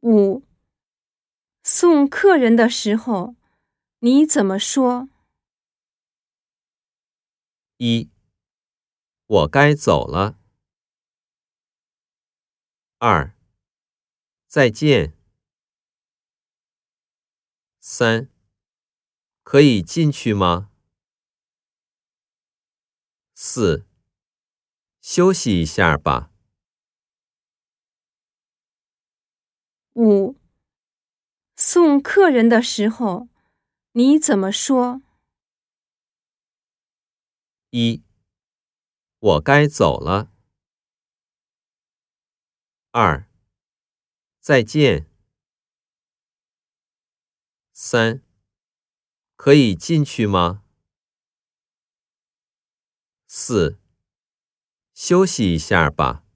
五、送客人的时候，你怎么说？一、我该走了。二、再见。三、可以进去吗？四、休息一下吧。五、送客人的时候，你怎么说？一、我该走了。二、再见。三、可以进去吗？四、休息一下吧。